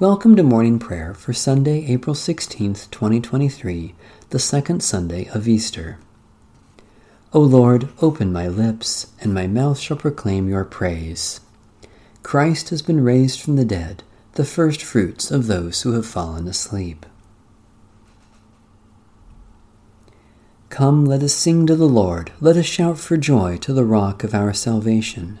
Welcome to morning prayer for Sunday, April 16th, 2023, the second Sunday of Easter. O Lord, open my lips, and my mouth shall proclaim your praise. Christ has been raised from the dead, the first fruits of those who have fallen asleep. Come, let us sing to the Lord, let us shout for joy to the rock of our salvation.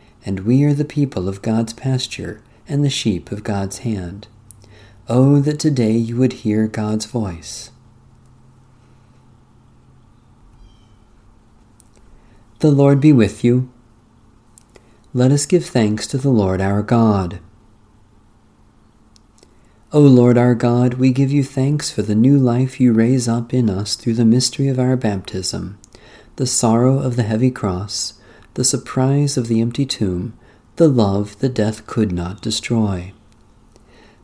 and we are the people of God's pasture and the sheep of God's hand. Oh, that today you would hear God's voice. The Lord be with you. Let us give thanks to the Lord our God. O Lord our God, we give you thanks for the new life you raise up in us through the mystery of our baptism, the sorrow of the heavy cross, the surprise of the empty tomb, the love that death could not destroy.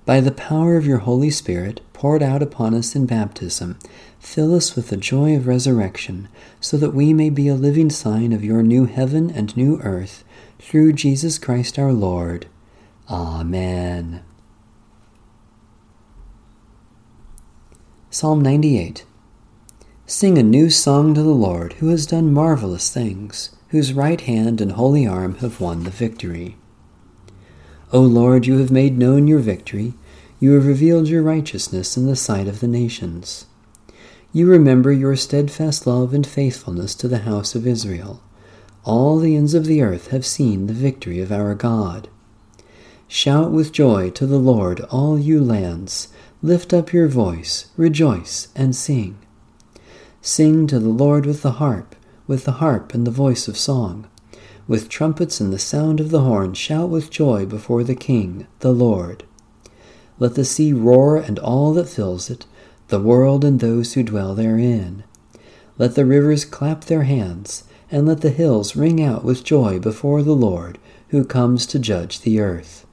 By the power of your Holy Spirit, poured out upon us in baptism, fill us with the joy of resurrection, so that we may be a living sign of your new heaven and new earth, through Jesus Christ our Lord. Amen. Psalm 98 Sing a new song to the Lord, who has done marvelous things whose right hand and holy arm have won the victory. O Lord, you have made known your victory. You have revealed your righteousness in the sight of the nations. You remember your steadfast love and faithfulness to the house of Israel. All the ends of the earth have seen the victory of our God. Shout with joy to the Lord, all you lands. Lift up your voice, rejoice, and sing. Sing to the Lord with the harp with the harp and the voice of song. With trumpets and the sound of the horn, shout with joy before the King, the Lord. Let the sea roar and all that fills it, the world and those who dwell therein. Let the rivers clap their hands, and let the hills ring out with joy before the Lord, who comes to judge the earth.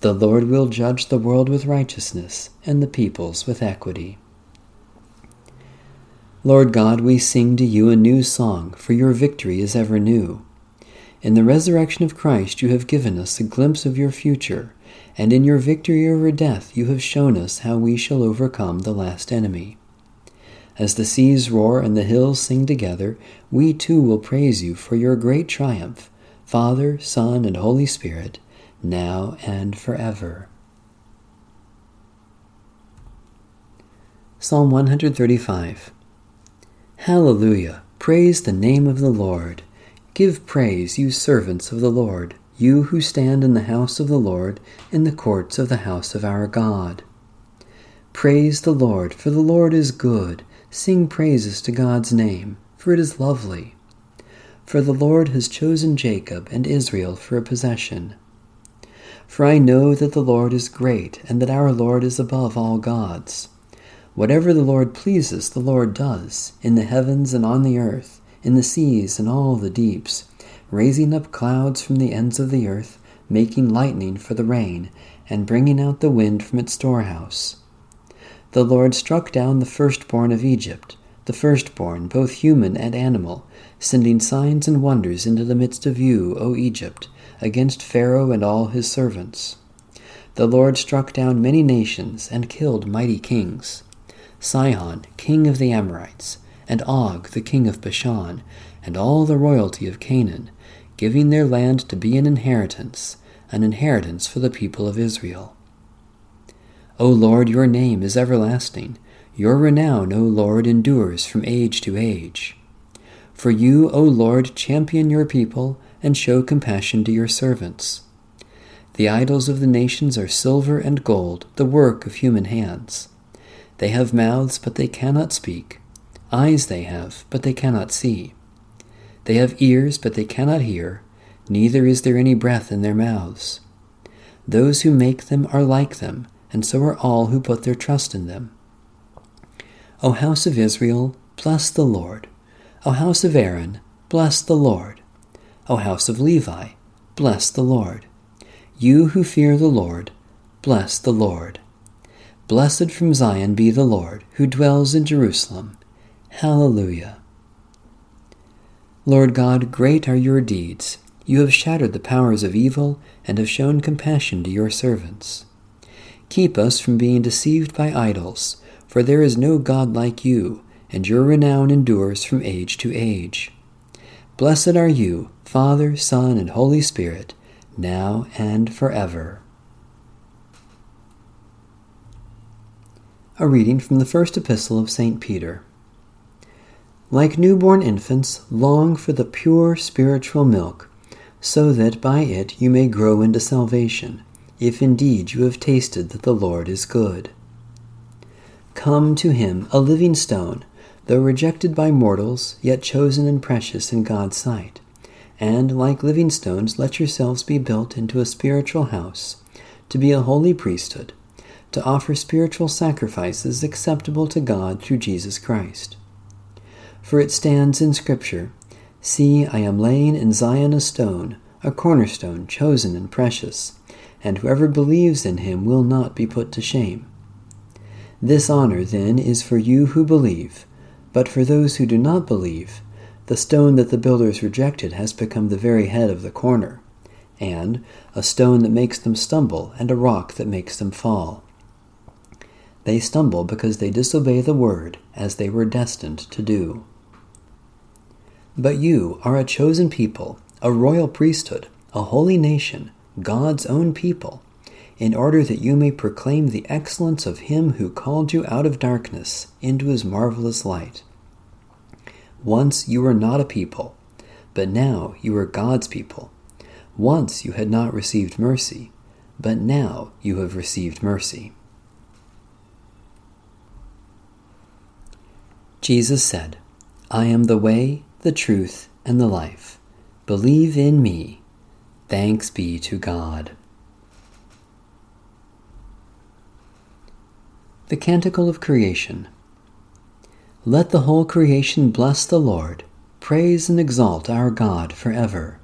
The Lord will judge the world with righteousness, and the peoples with equity. Lord God, we sing to you a new song, for your victory is ever new. In the resurrection of Christ, you have given us a glimpse of your future, and in your victory over death, you have shown us how we shall overcome the last enemy. As the seas roar and the hills sing together, we too will praise you for your great triumph, Father, Son, and Holy Spirit, now and forever. Psalm 135 Hallelujah! Praise the name of the Lord. Give praise, you servants of the Lord, you who stand in the house of the Lord, in the courts of the house of our God. Praise the Lord, for the Lord is good. Sing praises to God's name, for it is lovely. For the Lord has chosen Jacob and Israel for a possession. For I know that the Lord is great, and that our Lord is above all gods. Whatever the Lord pleases, the Lord does, in the heavens and on the earth, in the seas and all the deeps, raising up clouds from the ends of the earth, making lightning for the rain, and bringing out the wind from its storehouse. The Lord struck down the firstborn of Egypt, the firstborn, both human and animal, sending signs and wonders into the midst of you, O Egypt, against Pharaoh and all his servants. The Lord struck down many nations and killed mighty kings. Sihon, king of the Amorites, and Og, the king of Bashan, and all the royalty of Canaan, giving their land to be an inheritance, an inheritance for the people of Israel. O Lord, your name is everlasting. Your renown, O Lord, endures from age to age. For you, O Lord, champion your people and show compassion to your servants. The idols of the nations are silver and gold, the work of human hands. They have mouths, but they cannot speak. Eyes they have, but they cannot see. They have ears, but they cannot hear, neither is there any breath in their mouths. Those who make them are like them, and so are all who put their trust in them. O house of Israel, bless the Lord. O house of Aaron, bless the Lord. O house of Levi, bless the Lord. You who fear the Lord, bless the Lord. Blessed from Zion be the Lord, who dwells in Jerusalem. Hallelujah. Lord God, great are your deeds. You have shattered the powers of evil and have shown compassion to your servants. Keep us from being deceived by idols, for there is no God like you, and your renown endures from age to age. Blessed are you, Father, Son, and Holy Spirit, now and forever. A reading from the first epistle of St. Peter. Like newborn infants, long for the pure spiritual milk, so that by it you may grow into salvation, if indeed you have tasted that the Lord is good. Come to him, a living stone, though rejected by mortals, yet chosen and precious in God's sight. And, like living stones, let yourselves be built into a spiritual house, to be a holy priesthood, to offer spiritual sacrifices acceptable to God through Jesus Christ. For it stands in Scripture See, I am laying in Zion a stone, a cornerstone, chosen and precious, and whoever believes in him will not be put to shame. This honor, then, is for you who believe but for those who do not believe, the stone that the builders rejected has become the very head of the corner, and a stone that makes them stumble, and a rock that makes them fall. They stumble because they disobey the word as they were destined to do. But you are a chosen people, a royal priesthood, a holy nation, God's own people, in order that you may proclaim the excellence of Him who called you out of darkness into His marvelous light. Once you were not a people, but now you are God's people. Once you had not received mercy, but now you have received mercy. Jesus said, I am the way, the truth, and the life. Believe in me. Thanks be to God. The Canticle of Creation. Let the whole creation bless the Lord, praise and exalt our God forever.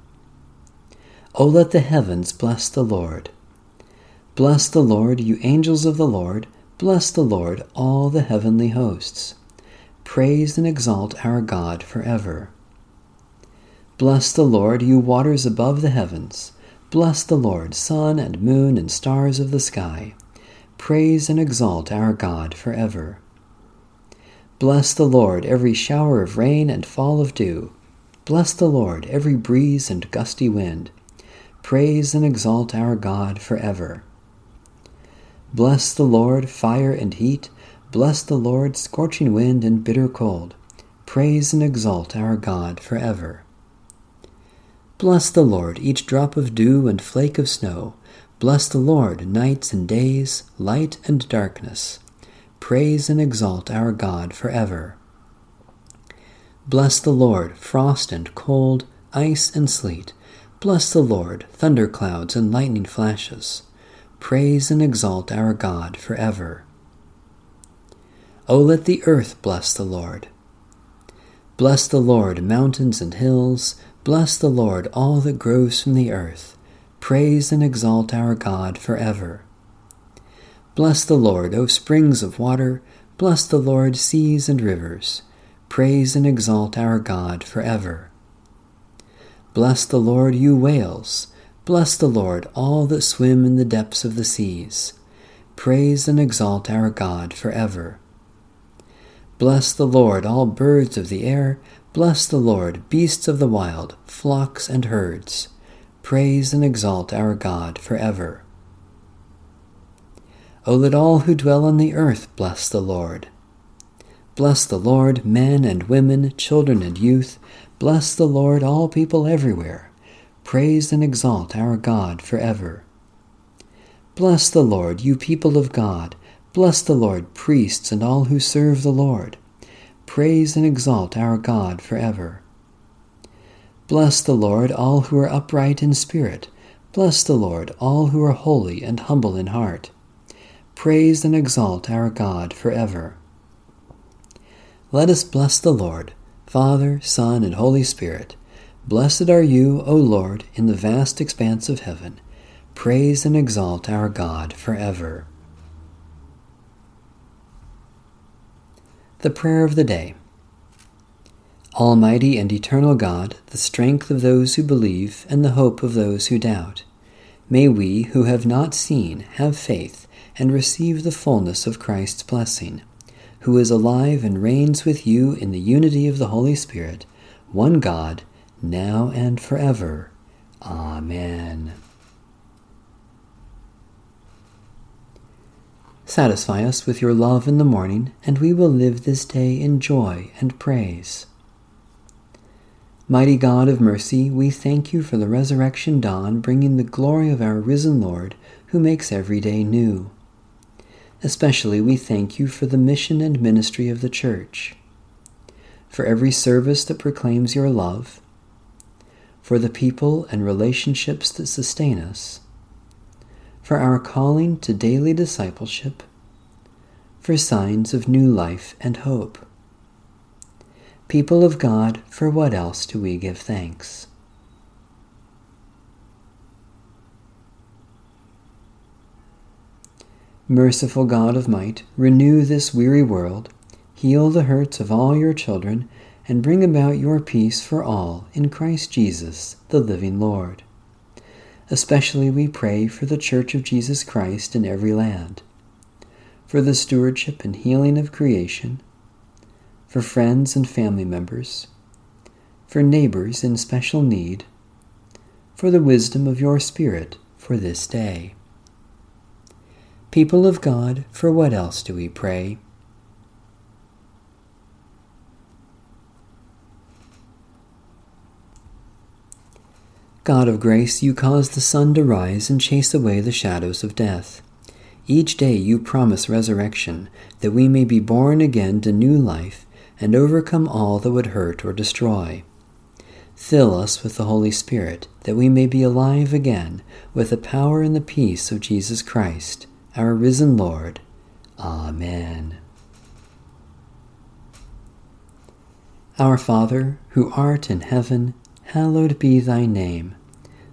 O let the heavens bless the Lord. Bless the Lord, you angels of the Lord, bless the Lord, all the heavenly hosts. Praise and exalt our God forever. Bless the Lord, you waters above the heavens. Bless the Lord, sun and moon and stars of the sky. Praise and exalt our God forever. Bless the Lord, every shower of rain and fall of dew. Bless the Lord, every breeze and gusty wind. Praise and exalt our God forever. Bless the Lord, fire and heat. Bless the Lord, scorching wind and bitter cold. Praise and exalt our God forever. Bless the Lord, each drop of dew and flake of snow. Bless the Lord, nights and days, light and darkness. Praise and exalt our God forever. Bless the Lord, frost and cold, ice and sleet. Bless the Lord, thunderclouds and lightning flashes. Praise and exalt our God forever. O let the earth bless the Lord. Bless the Lord, mountains and hills. Bless the Lord, all that grows from the earth. Praise and exalt our God forever. Bless the Lord, O springs of water. Bless the Lord, seas and rivers. Praise and exalt our God forever. Bless the Lord, you whales. Bless the Lord, all that swim in the depths of the seas. Praise and exalt our God forever. Bless the Lord, all birds of the air. Bless the Lord, beasts of the wild, flocks and herds. Praise and exalt our God forever. O let all who dwell on the earth bless the Lord. Bless the Lord, men and women, children and youth. Bless the Lord, all people everywhere. Praise and exalt our God forever. Bless the Lord, you people of God. Bless the Lord, priests and all who serve the Lord. Praise and exalt our God forever. Bless the Lord, all who are upright in spirit. Bless the Lord, all who are holy and humble in heart. Praise and exalt our God forever. Let us bless the Lord, Father, Son, and Holy Spirit. Blessed are you, O Lord, in the vast expanse of heaven. Praise and exalt our God forever. The Prayer of the Day. Almighty and eternal God, the strength of those who believe and the hope of those who doubt, may we who have not seen have faith and receive the fullness of Christ's blessing, who is alive and reigns with you in the unity of the Holy Spirit, one God, now and forever. Amen. Satisfy us with your love in the morning, and we will live this day in joy and praise. Mighty God of mercy, we thank you for the resurrection dawn bringing the glory of our risen Lord, who makes every day new. Especially we thank you for the mission and ministry of the Church, for every service that proclaims your love, for the people and relationships that sustain us, for our calling to daily discipleship, for signs of new life and hope. People of God, for what else do we give thanks? Merciful God of might, renew this weary world, heal the hurts of all your children, and bring about your peace for all in Christ Jesus, the living Lord. Especially we pray for the Church of Jesus Christ in every land, for the stewardship and healing of creation for friends and family members, for neighbors in special need, for the wisdom of your Spirit for this day. People of God, for what else do we pray? God of grace, you cause the sun to rise and chase away the shadows of death. Each day you promise resurrection, that we may be born again to new life and overcome all that would hurt or destroy. Fill us with the Holy Spirit, that we may be alive again with the power and the peace of Jesus Christ, our risen Lord. Amen. Our Father, who art in heaven, hallowed be thy name.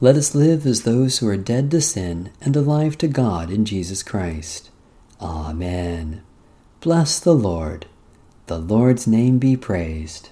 Let us live as those who are dead to sin and alive to God in Jesus Christ. Amen. Bless the Lord. The Lord's name be praised.